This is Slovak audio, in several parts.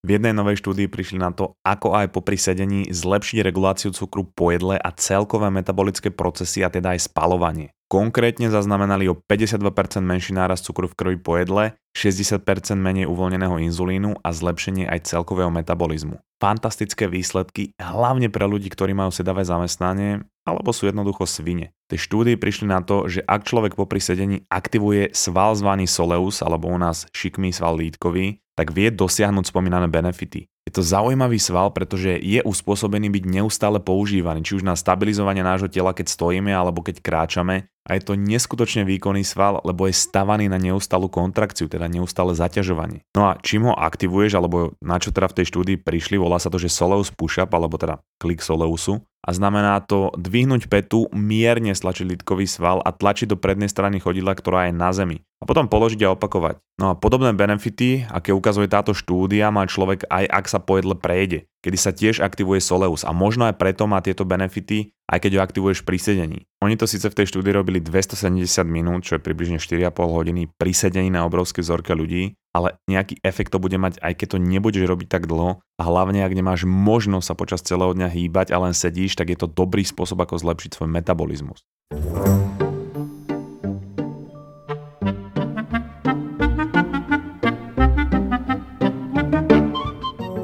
V jednej novej štúdii prišli na to, ako aj popri sedení zlepšiť reguláciu cukru po jedle a celkové metabolické procesy a teda aj spalovanie. Konkrétne zaznamenali o 52% menší nárast cukru v krvi po jedle, 60% menej uvoľneného inzulínu a zlepšenie aj celkového metabolizmu. Fantastické výsledky, hlavne pre ľudí, ktorí majú sedavé zamestnanie alebo sú jednoducho svine. Tie štúdie prišli na to, že ak človek popri sedení aktivuje sval zvaný soleus alebo u nás šikmý sval lítkový, tak vie dosiahnuť spomínané benefity. Je to zaujímavý sval, pretože je uspôsobený byť neustále používaný, či už na stabilizovanie nášho tela, keď stojíme alebo keď kráčame. A je to neskutočne výkonný sval, lebo je stavaný na neustalú kontrakciu, teda neustále zaťažovanie. No a čím ho aktivuješ, alebo na čo teda v tej štúdii prišli, volá sa to, že Soleus push-up, alebo teda klik Soleusu. A znamená to dvihnúť petu, mierne stlačiť lidkový sval a tlačiť do prednej strany chodidla, ktorá je na zemi a potom položiť a opakovať. No a podobné benefity, aké ukazuje táto štúdia, má človek aj ak sa po jedle prejde, kedy sa tiež aktivuje Soleus a možno aj preto má tieto benefity, aj keď ho aktivuješ pri sedení. Oni to síce v tej štúdii robili 270 minút, čo je približne 4,5 hodiny pri sedení na obrovské vzorke ľudí, ale nejaký efekt to bude mať, aj keď to nebudeš robiť tak dlho a hlavne ak nemáš možnosť sa počas celého dňa hýbať a len sedíš, tak je to dobrý spôsob, ako zlepšiť svoj metabolizmus.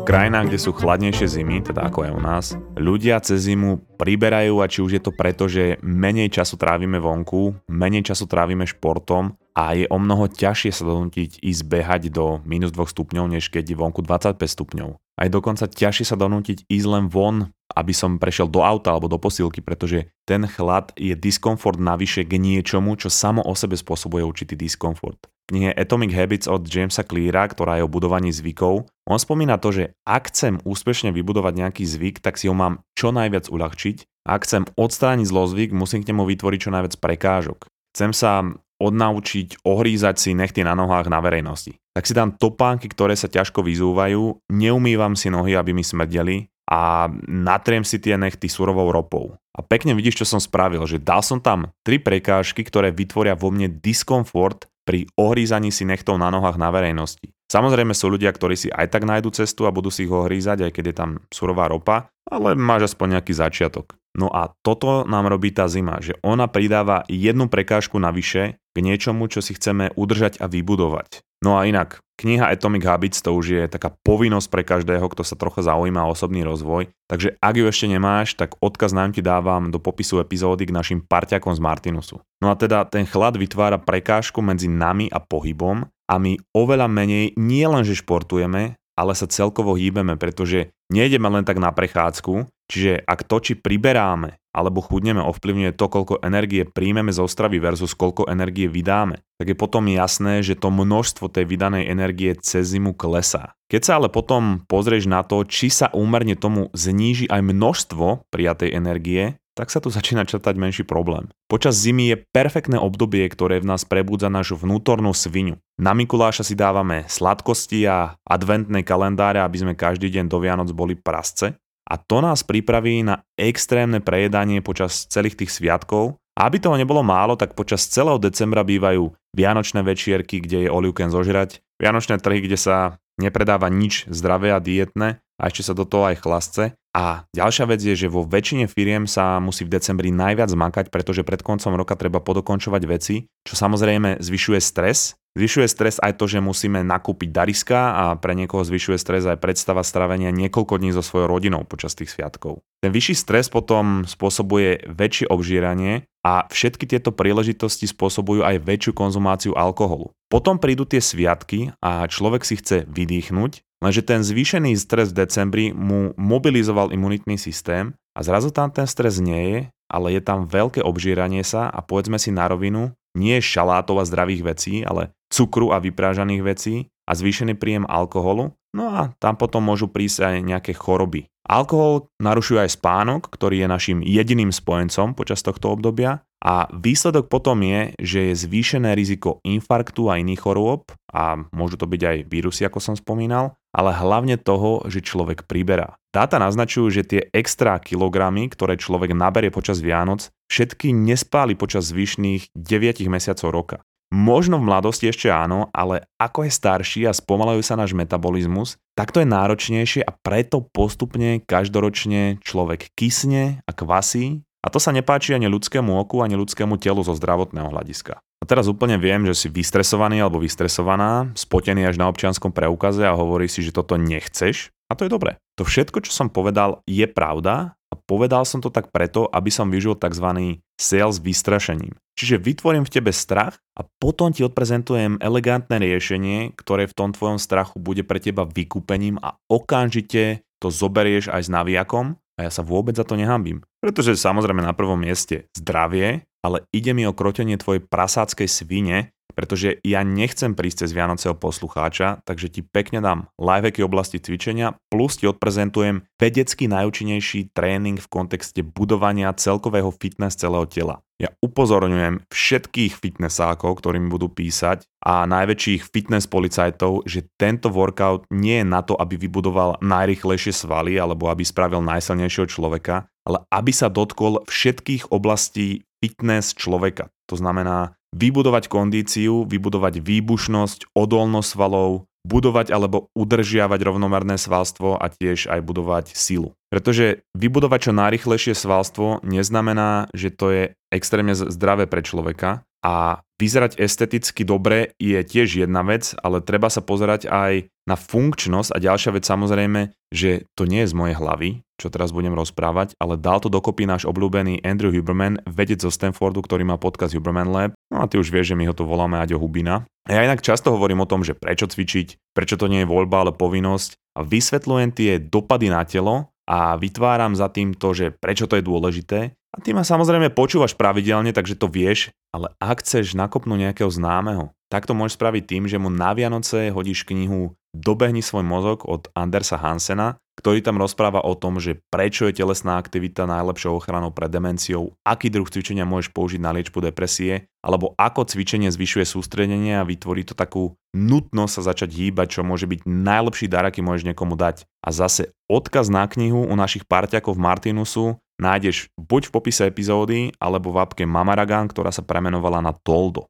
krajinách, kde sú chladnejšie zimy, teda ako je u nás, ľudia cez zimu priberajú a či už je to preto, že menej času trávime vonku, menej času trávime športom a je o mnoho ťažšie sa donútiť ísť behať do minus 2 stupňov, než keď je vonku 25 stupňov. Aj dokonca ťažšie sa donútiť ísť len von, aby som prešiel do auta alebo do posílky, pretože ten chlad je diskomfort navyše k niečomu, čo samo o sebe spôsobuje určitý diskomfort knihe Atomic Habits od Jamesa Cleara, ktorá je o budovaní zvykov, on spomína to, že ak chcem úspešne vybudovať nejaký zvyk, tak si ho mám čo najviac uľahčiť. Ak chcem odstrániť zlozvyk, musím k nemu vytvoriť čo najviac prekážok. Chcem sa odnaučiť ohrízať si nechty na nohách na verejnosti. Tak si dám topánky, ktoré sa ťažko vyzúvajú, neumývam si nohy, aby mi smrdeli a natriem si tie nechty surovou ropou. A pekne vidíš, čo som spravil, že dal som tam tri prekážky, ktoré vytvoria vo mne diskomfort pri ohrízaní si nechtov na nohách na verejnosti. Samozrejme sú ľudia, ktorí si aj tak nájdu cestu a budú si ich ohrízať, aj keď je tam surová ropa, ale máš aspoň nejaký začiatok. No a toto nám robí tá zima, že ona pridáva jednu prekážku navyše k niečomu, čo si chceme udržať a vybudovať. No a inak, kniha Atomic Habits to už je taká povinnosť pre každého, kto sa trocha zaujíma o osobný rozvoj. Takže ak ju ešte nemáš, tak odkaz nám ti dávam do popisu epizódy k našim parťakom z Martinusu. No a teda ten chlad vytvára prekážku medzi nami a pohybom a my oveľa menej nie len, že športujeme, ale sa celkovo hýbeme, pretože nejdeme len tak na prechádzku, čiže ak to, či priberáme alebo chudneme ovplyvňuje to, koľko energie príjmeme z ostravy versus koľko energie vydáme, tak je potom jasné, že to množstvo tej vydanej energie cez zimu klesá. Keď sa ale potom pozrieš na to, či sa úmerne tomu zníži aj množstvo prijatej energie, tak sa tu začína črtať menší problém. Počas zimy je perfektné obdobie, ktoré v nás prebudza našu vnútornú svinu. Na Mikuláša si dávame sladkosti a adventné kalendáre, aby sme každý deň do Vianoc boli prasce. A to nás pripraví na extrémne prejedanie počas celých tých sviatkov. A aby toho nebolo málo, tak počas celého decembra bývajú vianočné večierky, kde je oliuken zožrať, vianočné trhy, kde sa nepredáva nič zdravé a dietné a ešte sa do toho aj chlasce. A ďalšia vec je, že vo väčšine firiem sa musí v decembri najviac makať, pretože pred koncom roka treba podokončovať veci, čo samozrejme zvyšuje stres. Zvyšuje stres aj to, že musíme nakúpiť dariska a pre niekoho zvyšuje stres aj predstava stravenia niekoľko dní so svojou rodinou počas tých sviatkov. Ten vyšší stres potom spôsobuje väčšie obžíranie a všetky tieto príležitosti spôsobujú aj väčšiu konzumáciu alkoholu. Potom prídu tie sviatky a človek si chce vydýchnuť Lenže ten zvýšený stres v decembri mu mobilizoval imunitný systém a zrazu tam ten stres nie je, ale je tam veľké obžíranie sa a povedzme si na rovinu, nie šalátov a zdravých vecí, ale cukru a vyprážaných vecí a zvýšený príjem alkoholu, no a tam potom môžu prísť aj nejaké choroby. Alkohol narušuje aj spánok, ktorý je našim jediným spojencom počas tohto obdobia a výsledok potom je, že je zvýšené riziko infarktu a iných chorôb a môžu to byť aj vírusy, ako som spomínal, ale hlavne toho, že človek priberá. Dáta naznačujú, že tie extra kilogramy, ktoré človek naberie počas Vianoc, všetky nespáli počas zvyšných 9 mesiacov roka. Možno v mladosti ešte áno, ale ako je starší a spomalajú sa náš metabolizmus, tak to je náročnejšie a preto postupne každoročne človek kysne a kvasí a to sa nepáči ani ľudskému oku, ani ľudskému telu zo zdravotného hľadiska. A teraz úplne viem, že si vystresovaný alebo vystresovaná, spotený až na občianskom preukaze a hovorí si, že toto nechceš. A to je dobré. To všetko, čo som povedal, je pravda a povedal som to tak preto, aby som vyžil tzv. sales vystrašením. Čiže vytvorím v tebe strach a potom ti odprezentujem elegantné riešenie, ktoré v tom tvojom strachu bude pre teba vykúpením a okamžite to zoberieš aj s naviakom a ja sa vôbec za to nehambím. Pretože samozrejme na prvom mieste zdravie, ale ide mi o krotenie tvojej prasáckej svine, pretože ja nechcem prísť cez Vianoceho poslucháča, takže ti pekne dám lifehacky oblasti cvičenia, plus ti odprezentujem vedecky najúčinnejší tréning v kontexte budovania celkového fitness celého tela. Ja upozorňujem všetkých fitnessákov, ktorí mi budú písať a najväčších fitness policajtov, že tento workout nie je na to, aby vybudoval najrychlejšie svaly alebo aby spravil najsilnejšieho človeka, ale aby sa dotkol všetkých oblastí fitness človeka. To znamená vybudovať kondíciu, vybudovať výbušnosť, odolnosť svalov, budovať alebo udržiavať rovnomerné svalstvo a tiež aj budovať silu. Pretože vybudovať čo najrychlejšie svalstvo neznamená, že to je extrémne zdravé pre človeka a vyzerať esteticky dobre je tiež jedna vec, ale treba sa pozerať aj na funkčnosť a ďalšia vec samozrejme, že to nie je z mojej hlavy, čo teraz budem rozprávať, ale dal to dokopy náš obľúbený Andrew Huberman, vedec zo Stanfordu, ktorý má podcast Huberman Lab. No a ty už vieš, že my ho tu voláme Aďo Hubina. A ja inak často hovorím o tom, že prečo cvičiť, prečo to nie je voľba, ale povinnosť a vysvetľujem tie dopady na telo a vytváram za tým to, že prečo to je dôležité. A ty ma samozrejme počúvaš pravidelne, takže to vieš, ale ak chceš nakopnúť nejakého známeho, tak to môžeš spraviť tým, že mu na Vianoce hodíš knihu Dobehni svoj mozog od Andersa Hansena, ktorý tam rozpráva o tom, že prečo je telesná aktivita najlepšou ochranou pred demenciou, aký druh cvičenia môžeš použiť na liečbu depresie, alebo ako cvičenie zvyšuje sústredenie a vytvorí to takú nutnosť sa začať hýbať, čo môže byť najlepší dar, aký môžeš niekomu dať. A zase odkaz na knihu u našich parťakov Martinusu nájdeš buď v popise epizódy, alebo v apke Mamaragan, ktorá sa premenovala na Toldo.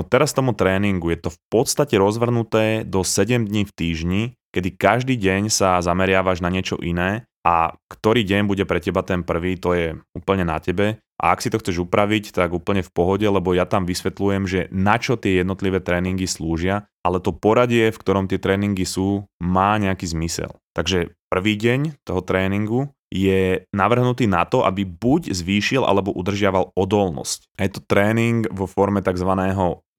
No teraz tomu tréningu je to v podstate rozvrnuté do 7 dní v týždni, kedy každý deň sa zameriavaš na niečo iné a ktorý deň bude pre teba ten prvý, to je úplne na tebe. A ak si to chceš upraviť, tak úplne v pohode, lebo ja tam vysvetľujem, že na čo tie jednotlivé tréningy slúžia, ale to poradie, v ktorom tie tréningy sú, má nejaký zmysel. Takže prvý deň toho tréningu je navrhnutý na to, aby buď zvýšil alebo udržiaval odolnosť. Je to tréning vo forme tzv.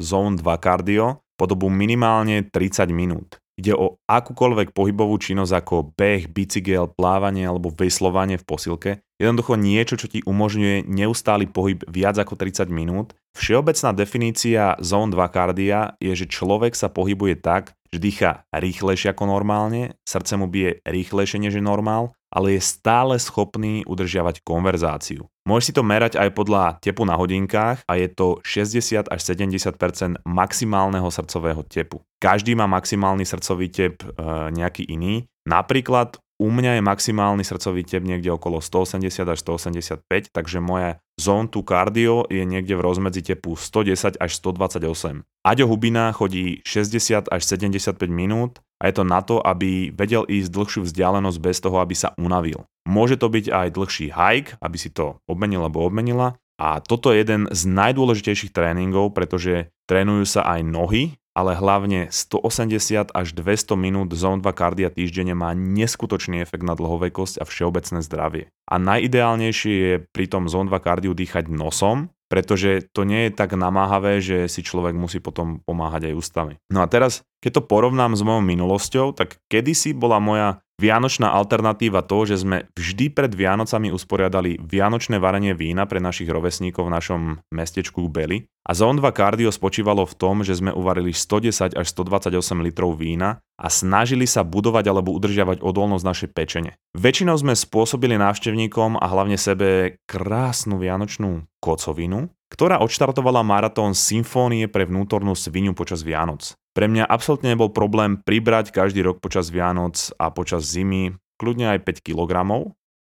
Zone 2 cardio po dobu minimálne 30 minút. Ide o akúkoľvek pohybovú činnosť ako beh, bicykel, plávanie alebo veslovanie v posilke. Jednoducho niečo, čo ti umožňuje neustály pohyb viac ako 30 minút. Všeobecná definícia Zone 2 kardia je, že človek sa pohybuje tak, že dýcha rýchlejšie ako normálne, srdce mu bije rýchlejšie než je normál ale je stále schopný udržiavať konverzáciu. Môžeš si to merať aj podľa tepu na hodinkách a je to 60 až 70% maximálneho srdcového tepu. Každý má maximálny srdcový tep e, nejaký iný. Napríklad u mňa je maximálny srdcový tep niekde okolo 180 až 185, takže moja zone to cardio je niekde v rozmedzi tepu 110 až 128. Aďo Hubina chodí 60 až 75 minút a je to na to, aby vedel ísť dlhšiu vzdialenosť bez toho, aby sa unavil. Môže to byť aj dlhší hike, aby si to obmenil alebo obmenila. A toto je jeden z najdôležitejších tréningov, pretože trénujú sa aj nohy, ale hlavne 180 až 200 minút zón 2 kardia týždenne má neskutočný efekt na dlhovekosť a všeobecné zdravie. A najideálnejšie je pri tom zón 2 kardiu dýchať nosom, pretože to nie je tak namáhavé, že si človek musí potom pomáhať aj ústami. No a teraz, keď to porovnám s mojou minulosťou, tak kedysi bola moja vianočná alternatíva to, že sme vždy pred Vianocami usporiadali vianočné varenie vína pre našich rovesníkov v našom mestečku Beli. A Zone 2 Cardio spočívalo v tom, že sme uvarili 110 až 128 litrov vína a snažili sa budovať alebo udržiavať odolnosť našej pečene. Väčšinou sme spôsobili návštevníkom a hlavne sebe krásnu vianočnú kocovinu, ktorá odštartovala maratón Symfónie pre vnútornú svinu počas Vianoc. Pre mňa absolútne nebol problém pribrať každý rok počas Vianoc a počas zimy kľudne aj 5 kg,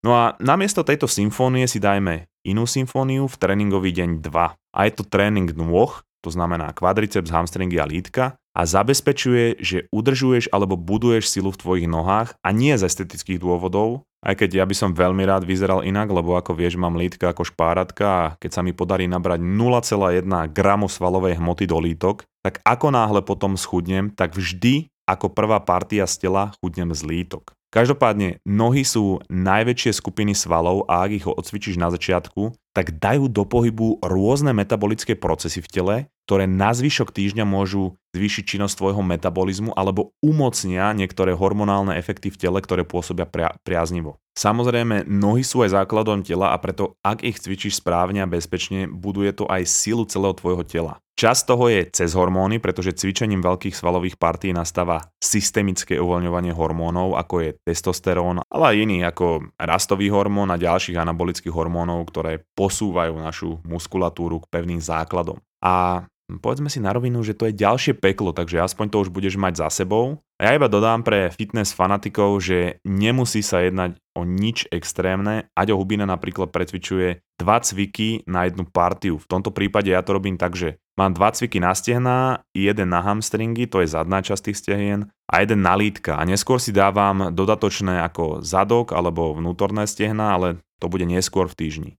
No a namiesto tejto symfónie si dajme inú symfóniu v tréningový deň 2. A je to tréning nôh, to znamená kvadriceps, hamstringy a lítka a zabezpečuje, že udržuješ alebo buduješ silu v tvojich nohách a nie z estetických dôvodov, aj keď ja by som veľmi rád vyzeral inak, lebo ako vieš, mám lítka ako špáratka a keď sa mi podarí nabrať 0,1 gramu svalovej hmoty do lítok, tak ako náhle potom schudnem, tak vždy ako prvá partia z tela chudnem z lítok. Každopádne, nohy sú najväčšie skupiny svalov a ak ich odcvičíš na začiatku, tak dajú do pohybu rôzne metabolické procesy v tele, ktoré na zvyšok týždňa môžu zvýšiť činnosť tvojho metabolizmu alebo umocnia niektoré hormonálne efekty v tele, ktoré pôsobia pria- priaznivo. Samozrejme, nohy sú aj základom tela a preto ak ich cvičíš správne a bezpečne, buduje to aj silu celého tvojho tela. Čas toho je cez hormóny, pretože cvičením veľkých svalových partí nastáva systemické uvoľňovanie hormónov, ako je testosterón, ale aj iný ako rastový hormón a ďalších anabolických hormónov, ktoré posúvajú našu muskulatúru k pevným základom. A povedzme si na rovinu, že to je ďalšie peklo, takže aspoň to už budeš mať za sebou. A ja iba dodám pre fitness fanatikov, že nemusí sa jednať o nič extrémne. Aďo Hubina napríklad pretvičuje dva cviky na jednu partiu. V tomto prípade ja to robím tak, že mám dva cviky na stehná, jeden na hamstringy, to je zadná časť tých stehien, a jeden na lítka. A neskôr si dávam dodatočné ako zadok alebo vnútorné stehna, ale to bude neskôr v týždni.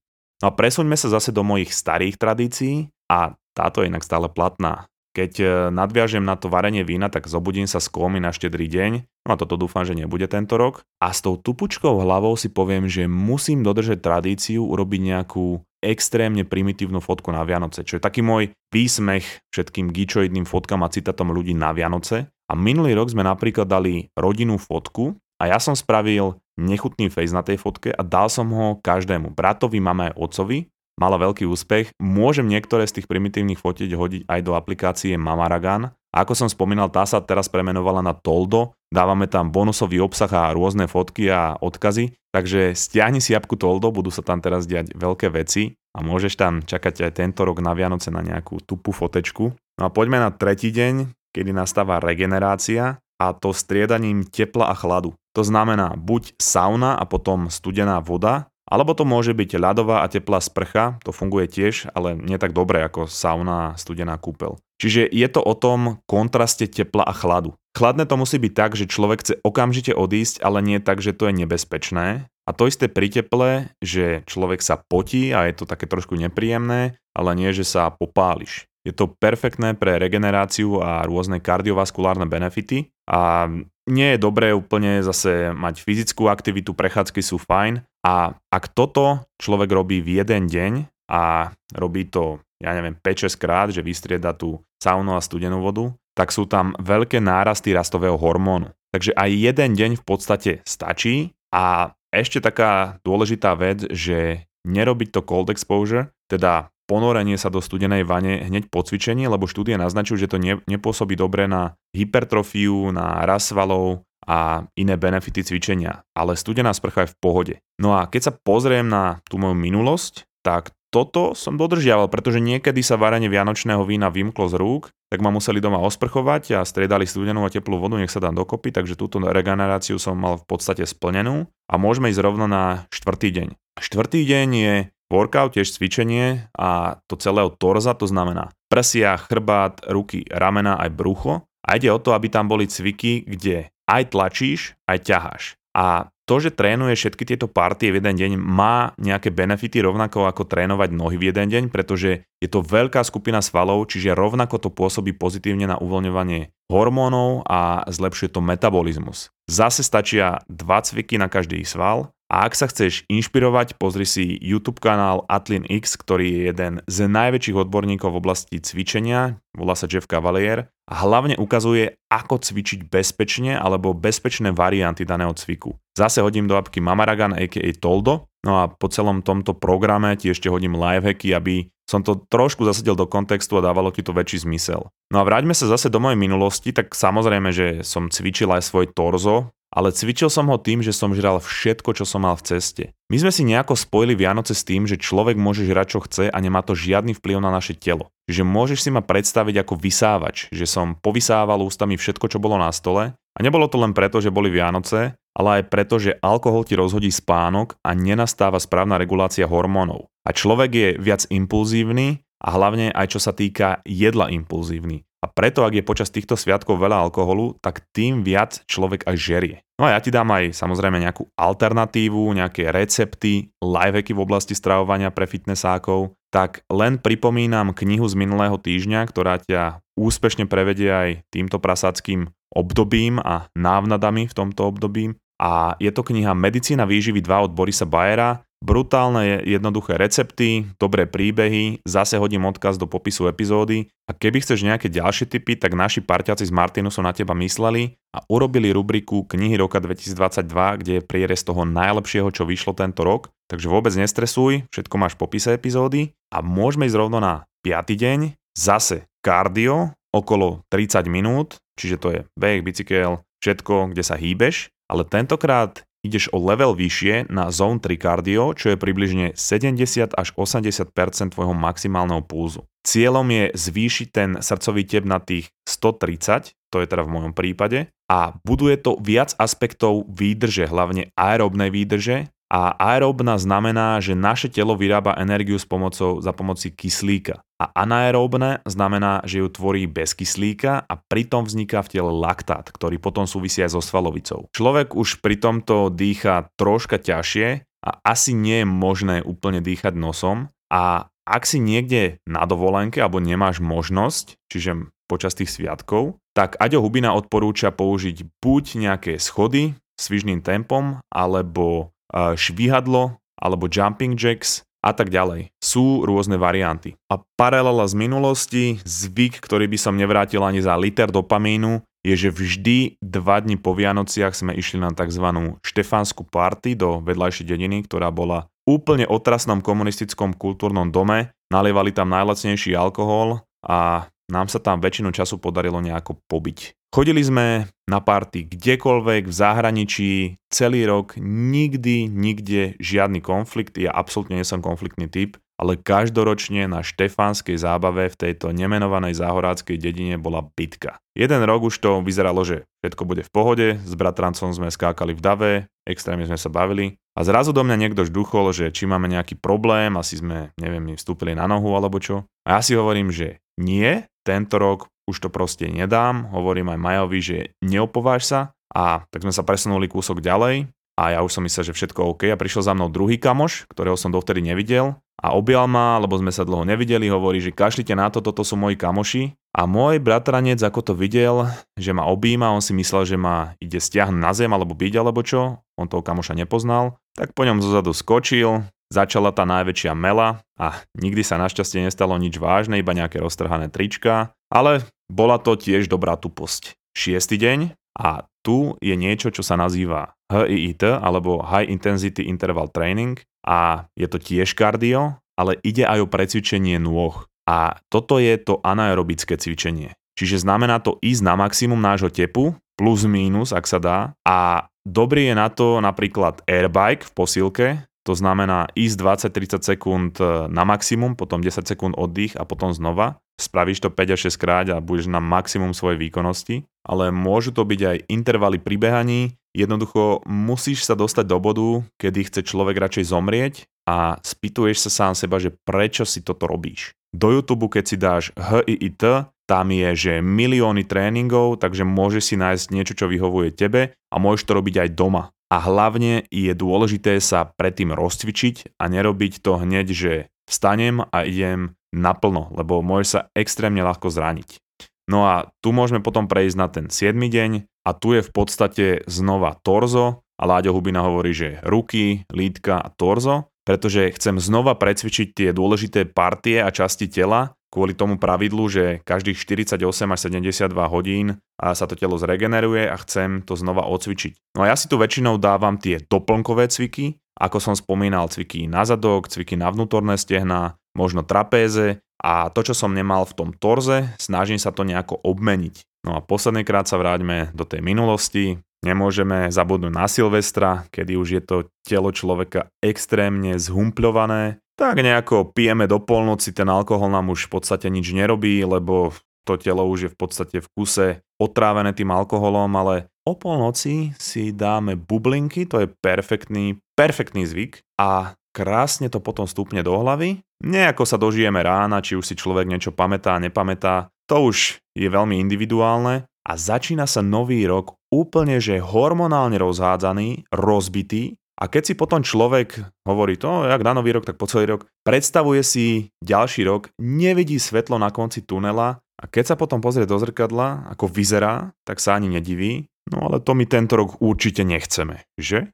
No a presuňme sa zase do mojich starých tradícií a táto je inak stále platná. Keď e, nadviažem na to varenie vína, tak zobudím sa z kómy na štedrý deň, no a toto dúfam, že nebude tento rok. A s tou tupučkou hlavou si poviem, že musím dodržať tradíciu urobiť nejakú extrémne primitívnu fotku na Vianoce, čo je taký môj výsmech všetkým gičoidným fotkám a citátom ľudí na Vianoce. A minulý rok sme napríklad dali rodinnú fotku a ja som spravil nechutný face na tej fotke a dal som ho každému, bratovi, mame otcovi mala veľký úspech. Môžem niektoré z tých primitívnych fotiť hodiť aj do aplikácie Mamaragan. Ako som spomínal, tá sa teraz premenovala na Toldo. Dávame tam bonusový obsah a rôzne fotky a odkazy. Takže stiahni si apku Toldo, budú sa tam teraz diať veľké veci a môžeš tam čakať aj tento rok na Vianoce na nejakú tupú fotečku. No a poďme na tretí deň, kedy nastáva regenerácia a to striedaním tepla a chladu. To znamená buď sauna a potom studená voda, alebo to môže byť ľadová a teplá sprcha, to funguje tiež, ale nie tak dobre ako sauna studená kúpel. Čiže je to o tom kontraste tepla a chladu. Chladné to musí byť tak, že človek chce okamžite odísť, ale nie tak, že to je nebezpečné. A to isté pri teple, že človek sa potí a je to také trošku nepríjemné, ale nie, že sa popáliš. Je to perfektné pre regeneráciu a rôzne kardiovaskulárne benefity a nie je dobré úplne zase mať fyzickú aktivitu, prechádzky sú fajn a ak toto človek robí v jeden deň a robí to, ja neviem, 5-6 krát, že vystrieda tú saunu a studenú vodu, tak sú tam veľké nárasty rastového hormónu. Takže aj jeden deň v podstate stačí a ešte taká dôležitá vec, že nerobiť to cold exposure, teda ponorenie sa do studenej vane hneď po cvičení, lebo štúdie naznačujú, že to ne, nepôsobí dobre na hypertrofiu, na svalov a iné benefity cvičenia. Ale studená sprcha je v pohode. No a keď sa pozriem na tú moju minulosť, tak toto som dodržiaval, pretože niekedy sa varenie vianočného vína vymklo z rúk, tak ma museli doma osprchovať a striedali studenú a teplú vodu, nech sa dám dokopy, takže túto regeneráciu som mal v podstate splnenú a môžeme ísť rovno na štvrtý deň. Štvrtý deň je workout, tiež cvičenie a to celého torza, to znamená prsia, chrbát, ruky, ramena aj brucho. A ide o to, aby tam boli cviky, kde aj tlačíš, aj ťaháš. A to, že trénuje všetky tieto partie v jeden deň, má nejaké benefity rovnako ako trénovať nohy v jeden deň, pretože je to veľká skupina svalov, čiže rovnako to pôsobí pozitívne na uvoľňovanie hormónov a zlepšuje to metabolizmus. Zase stačia dva cviky na každý sval a ak sa chceš inšpirovať, pozri si YouTube kanál Atlin X, ktorý je jeden z najväčších odborníkov v oblasti cvičenia, volá sa Jeff Cavalier a hlavne ukazuje, ako cvičiť bezpečne alebo bezpečné varianty daného cviku. Zase hodím do apky Mamaragan aka Toldo, no a po celom tomto programe ti ešte hodím lifehacky, aby som to trošku zasadil do kontextu a dávalo ti to väčší zmysel. No a vráťme sa zase do mojej minulosti, tak samozrejme, že som cvičil aj svoj torzo, ale cvičil som ho tým, že som žral všetko, čo som mal v ceste. My sme si nejako spojili Vianoce s tým, že človek môže žrať, čo chce a nemá to žiadny vplyv na naše telo. Čiže môžeš si ma predstaviť ako vysávač, že som povysával ústami všetko, čo bolo na stole a nebolo to len preto, že boli Vianoce, ale aj preto, že alkohol ti rozhodí spánok a nenastáva správna regulácia hormónov. A človek je viac impulzívny a hlavne aj čo sa týka jedla impulzívny. A preto, ak je počas týchto sviatkov veľa alkoholu, tak tým viac človek aj žerie. No a ja ti dám aj samozrejme nejakú alternatívu, nejaké recepty, lifehacky v oblasti stravovania pre fitnessákov. Tak len pripomínam knihu z minulého týždňa, ktorá ťa úspešne prevedie aj týmto prasáckým obdobím a návnadami v tomto období. A je to kniha Medicína výživy 2 od Borisa Bayera. Brutálne jednoduché recepty, dobré príbehy, zase hodím odkaz do popisu epizódy a keby chceš nejaké ďalšie tipy, tak naši parťaci z Martinu sú na teba mysleli a urobili rubriku knihy roka 2022, kde je prierez toho najlepšieho, čo vyšlo tento rok. Takže vôbec nestresuj, všetko máš v popise epizódy a môžeme ísť rovno na 5. deň, zase kardio, okolo 30 minút, čiže to je beh, bicykel, všetko, kde sa hýbeš, ale tentokrát ideš o level vyššie na Zone 3 Cardio, čo je približne 70 až 80% tvojho maximálneho pulzu. Cieľom je zvýšiť ten srdcový tep na tých 130, to je teda v mojom prípade, a buduje to viac aspektov výdrže, hlavne aerobnej výdrže, a aerobná znamená, že naše telo vyrába energiu s pomocou, za pomoci kyslíka. A anaerobné znamená, že ju tvorí bez kyslíka a pritom vzniká v tele laktát, ktorý potom súvisí aj so svalovicou. Človek už pri tomto dýcha troška ťažšie a asi nie je možné úplne dýchať nosom a ak si niekde na dovolenke alebo nemáš možnosť, čiže počas tých sviatkov, tak Aďo Hubina odporúča použiť buď nejaké schody s vyžným tempom alebo švihadlo alebo jumping jacks a tak ďalej. Sú rôzne varianty. A paralela z minulosti, zvyk, ktorý by som nevrátil ani za liter dopamínu, je, že vždy dva dni po Vianociach sme išli na tzv. štefánsku party do vedľajšej dediny, ktorá bola úplne otrasnom komunistickom kultúrnom dome. Nalievali tam najlacnejší alkohol a nám sa tam väčšinu času podarilo nejako pobiť. Chodili sme na party kdekoľvek, v zahraničí, celý rok, nikdy, nikde žiadny konflikt, ja absolútne nie som konfliktný typ, ale každoročne na štefánskej zábave v tejto nemenovanej záhoráckej dedine bola bitka. Jeden rok už to vyzeralo, že všetko bude v pohode, s bratrancom sme skákali v dave, extrémne sme sa bavili a zrazu do mňa niekto žduchol, že či máme nejaký problém, asi sme, neviem, vstúpili na nohu alebo čo. A ja si hovorím, že nie, tento rok už to proste nedám, hovorím aj Majovi, že neopováž sa. A tak sme sa presunuli kúsok ďalej a ja už som myslel, že všetko OK. A prišiel za mnou druhý kamoš, ktorého som dovtedy nevidel. A objal ma, lebo sme sa dlho nevideli, hovorí, že kašlite na to, toto sú moji kamoši. A môj bratranec, ako to videl, že ma objíma, on si myslel, že ma ide stiahnuť na zem alebo byť alebo čo, on toho kamoša nepoznal, tak po ňom zozadu skočil, začala tá najväčšia mela a nikdy sa našťastie nestalo nič vážne, iba nejaké roztrhané trička, ale bola to tiež dobrá tuposť. Šiestý deň a tu je niečo, čo sa nazýva HIIT alebo High Intensity Interval Training a je to tiež kardio, ale ide aj o precvičenie nôh. A toto je to anaerobické cvičenie. Čiže znamená to ísť na maximum nášho tepu, plus mínus, ak sa dá. A dobrý je na to napríklad airbike v posilke, to znamená ísť 20-30 sekúnd e, na maximum, potom 10 sekúnd oddych a potom znova. Spravíš to 5 až 6 krát a budeš na maximum svojej výkonnosti. Ale môžu to byť aj intervaly pri behaní. Jednoducho musíš sa dostať do bodu, kedy chce človek radšej zomrieť a spýtuješ sa sám seba, že prečo si toto robíš. Do YouTube, keď si dáš HIIT, tam je, že milióny tréningov, takže môžeš si nájsť niečo, čo vyhovuje tebe a môžeš to robiť aj doma a hlavne je dôležité sa predtým rozcvičiť a nerobiť to hneď, že vstanem a idem naplno, lebo môže sa extrémne ľahko zraniť. No a tu môžeme potom prejsť na ten 7. deň a tu je v podstate znova torzo a Láďo Hubina hovorí, že ruky, lítka a torzo, pretože chcem znova precvičiť tie dôležité partie a časti tela, kvôli tomu pravidlu, že každých 48 až 72 hodín sa to telo zregeneruje a chcem to znova odcvičiť. No a ja si tu väčšinou dávam tie doplnkové cviky, ako som spomínal, cviky na zadok, cviky na vnútorné stehná, možno trapéze a to, čo som nemal v tom torze, snažím sa to nejako obmeniť. No a posledný krát sa vráťme do tej minulosti. Nemôžeme zabudnúť na Silvestra, kedy už je to telo človeka extrémne zhumpľované, tak nejako pijeme do polnoci, ten alkohol nám už v podstate nič nerobí, lebo to telo už je v podstate v kuse otrávené tým alkoholom, ale o polnoci si dáme bublinky, to je perfektný, perfektný zvyk. A krásne to potom stupne do hlavy. Nejako sa dožijeme rána, či už si človek niečo pamätá, nepamätá, to už je veľmi individuálne. A začína sa nový rok úplne že hormonálne rozhádzaný, rozbitý a keď si potom človek hovorí to, jak na nový rok, tak po celý rok, predstavuje si ďalší rok, nevidí svetlo na konci tunela a keď sa potom pozrie do zrkadla, ako vyzerá, tak sa ani nediví. No ale to my tento rok určite nechceme, že?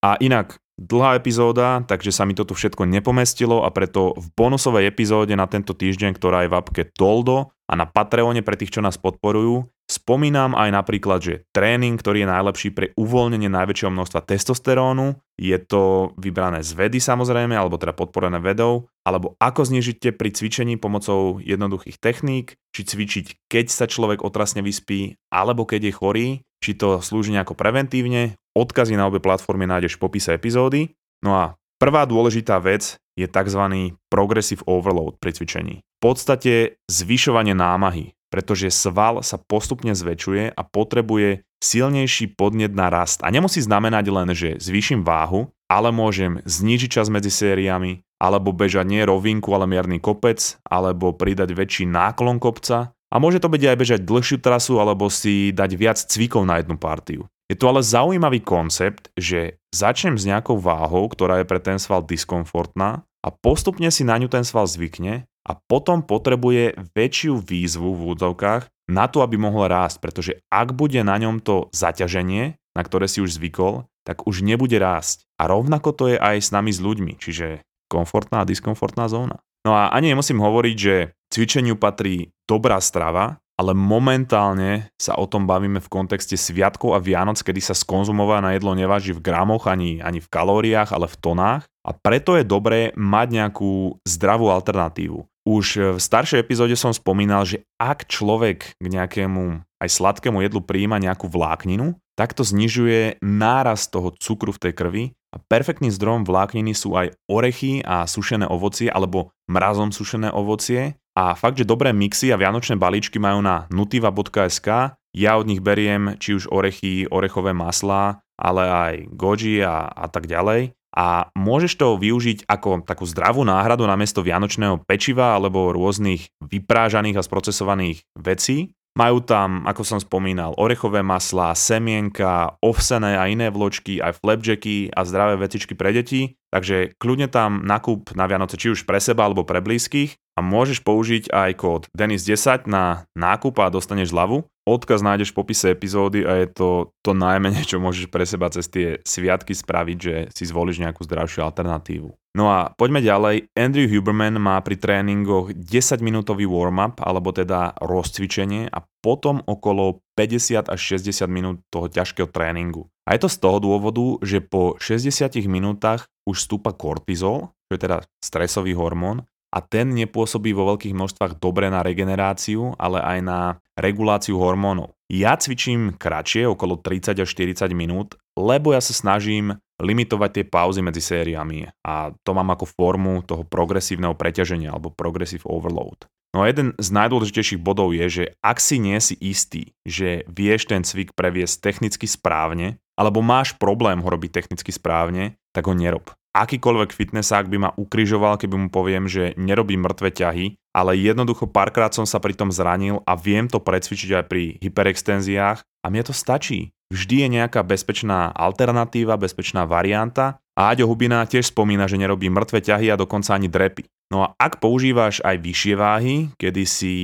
A inak, dlhá epizóda, takže sa mi toto všetko nepomestilo a preto v bonusovej epizóde na tento týždeň, ktorá je v apke Toldo a na Patreone pre tých, čo nás podporujú, Spomínam aj napríklad, že tréning, ktorý je najlepší pre uvoľnenie najväčšieho množstva testosterónu, je to vybrané z vedy samozrejme, alebo teda podporené vedou, alebo ako znižiť pri cvičení pomocou jednoduchých techník, či cvičiť, keď sa človek otrasne vyspí, alebo keď je chorý, či to slúži nejako preventívne. Odkazy na obe platformy nájdeš v popise epizódy. No a prvá dôležitá vec je tzv. progressive overload pri cvičení. V podstate zvyšovanie námahy pretože sval sa postupne zväčšuje a potrebuje silnejší podnet na rast. A nemusí znamenať len, že zvýšim váhu, ale môžem znížiť čas medzi sériami, alebo bežať nie rovinku, ale mierny kopec, alebo pridať väčší náklon kopca. A môže to byť aj bežať dlhšiu trasu, alebo si dať viac cvikov na jednu partiu. Je to ale zaujímavý koncept, že začnem s nejakou váhou, ktorá je pre ten sval diskomfortná a postupne si na ňu ten sval zvykne a potom potrebuje väčšiu výzvu v úvodzovkách na to, aby mohol rásť, pretože ak bude na ňom to zaťaženie, na ktoré si už zvykol, tak už nebude rásť. A rovnako to je aj s nami s ľuďmi, čiže komfortná a diskomfortná zóna. No a ani nemusím hovoriť, že cvičeniu patrí dobrá strava, ale momentálne sa o tom bavíme v kontexte sviatkov a Vianoc, kedy sa skonzumované jedlo neváži v gramoch ani, ani v kalóriách, ale v tonách. A preto je dobré mať nejakú zdravú alternatívu. Už v staršej epizóde som spomínal, že ak človek k nejakému aj sladkému jedlu príjima nejakú vlákninu, tak to znižuje náraz toho cukru v tej krvi a perfektným zdrojom vlákniny sú aj orechy a sušené ovocie alebo mrazom sušené ovocie a fakt, že dobré mixy a vianočné balíčky majú na nutiva.sk. Ja od nich beriem či už orechy, orechové maslá, ale aj goji a, a tak ďalej a môžeš to využiť ako takú zdravú náhradu namiesto vianočného pečiva alebo rôznych vyprážaných a sprocesovaných vecí. Majú tam, ako som spomínal, orechové maslá, semienka, ovsené a iné vločky, aj flapjacky a zdravé vecičky pre deti. Takže kľudne tam nakúp na Vianoce či už pre seba alebo pre blízkych a môžeš použiť aj kód DENIS10 na nákup a dostaneš zľavu. Odkaz nájdeš v popise epizódy a je to to najmenej, čo môžeš pre seba cez tie sviatky spraviť, že si zvolíš nejakú zdravšiu alternatívu. No a poďme ďalej. Andrew Huberman má pri tréningoch 10-minútový warm-up, alebo teda rozcvičenie a potom okolo 50 až 60 minút toho ťažkého tréningu. A je to z toho dôvodu, že po 60 minútach už stúpa kortizol, čo je teda stresový hormón, a ten nepôsobí vo veľkých množstvách dobre na regeneráciu, ale aj na reguláciu hormónov. Ja cvičím kratšie, okolo 30 až 40 minút, lebo ja sa snažím limitovať tie pauzy medzi sériami a to mám ako formu toho progresívneho preťaženia alebo progressive overload. No a jeden z najdôležitejších bodov je, že ak si nie si istý, že vieš ten cvik previesť technicky správne, alebo máš problém ho robiť technicky správne, tak ho nerob akýkoľvek fitnessák by ma ukrižoval, keby mu poviem, že nerobím mŕtve ťahy, ale jednoducho párkrát som sa pri tom zranil a viem to precvičiť aj pri hyperextenziách a mne to stačí. Vždy je nejaká bezpečná alternatíva, bezpečná varianta a Aďo Hubina tiež spomína, že nerobí mŕtve ťahy a dokonca ani drepy. No a ak používaš aj vyššie váhy, kedy si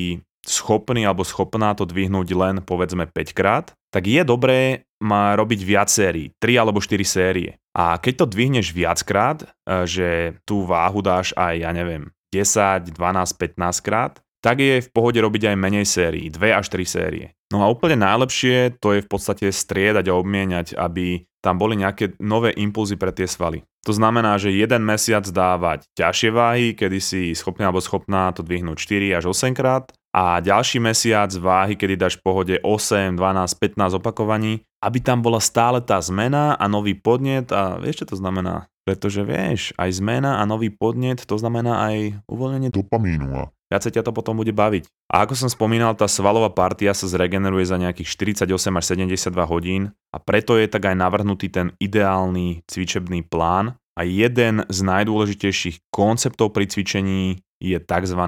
schopný alebo schopná to dvihnúť len povedzme 5 krát, tak je dobré má robiť viac sérií, 3 alebo 4 série. A keď to dvihneš viackrát, e, že tú váhu dáš aj, ja neviem, 10, 12, 15 krát, tak je v pohode robiť aj menej sérií, 2 až 3 série. No a úplne najlepšie to je v podstate striedať a obmieniať, aby tam boli nejaké nové impulzy pre tie svaly. To znamená, že jeden mesiac dávať ťažšie váhy, kedy si schopný alebo schopná to dvihnúť 4 až 8 krát a ďalší mesiac váhy, kedy dáš v pohode 8, 12, 15 opakovaní, aby tam bola stále tá zmena a nový podnet a vieš, čo to znamená? Pretože vieš, aj zmena a nový podnet, to znamená aj uvoľnenie dopamínu a viacej ťa to potom bude baviť. A ako som spomínal, tá svalová partia sa zregeneruje za nejakých 48 až 72 hodín a preto je tak aj navrhnutý ten ideálny cvičebný plán a jeden z najdôležitejších konceptov pri cvičení je tzv.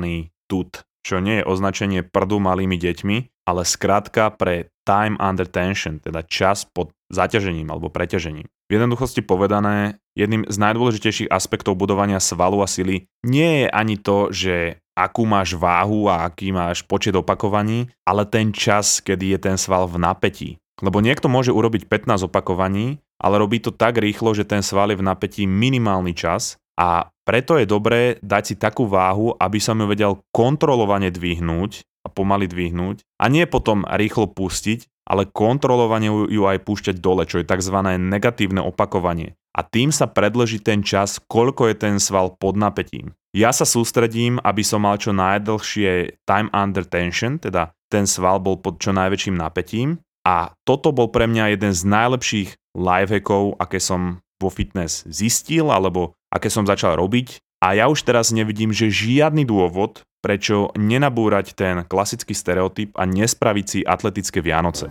TUT, čo nie je označenie prdu malými deťmi, ale skrátka pre time under tension, teda čas pod zaťažením alebo preťažením. V jednoduchosti povedané, jedným z najdôležitejších aspektov budovania svalu a sily nie je ani to, že akú máš váhu a aký máš počet opakovaní, ale ten čas, kedy je ten sval v napätí. Lebo niekto môže urobiť 15 opakovaní, ale robí to tak rýchlo, že ten sval je v napätí minimálny čas a preto je dobré dať si takú váhu, aby som ju vedel kontrolovane dvihnúť a pomaly dvihnúť a nie potom rýchlo pustiť, ale kontrolovane ju aj púšťať dole, čo je tzv. negatívne opakovanie. A tým sa predlží ten čas, koľko je ten sval pod napätím. Ja sa sústredím, aby som mal čo najdlhšie time under tension, teda ten sval bol pod čo najväčším napätím. A toto bol pre mňa jeden z najlepších lifehackov, aké som vo fitness zistil, alebo aké som začal robiť. A ja už teraz nevidím, že žiadny dôvod, prečo nenabúrať ten klasický stereotyp a nespraviť si atletické Vianoce.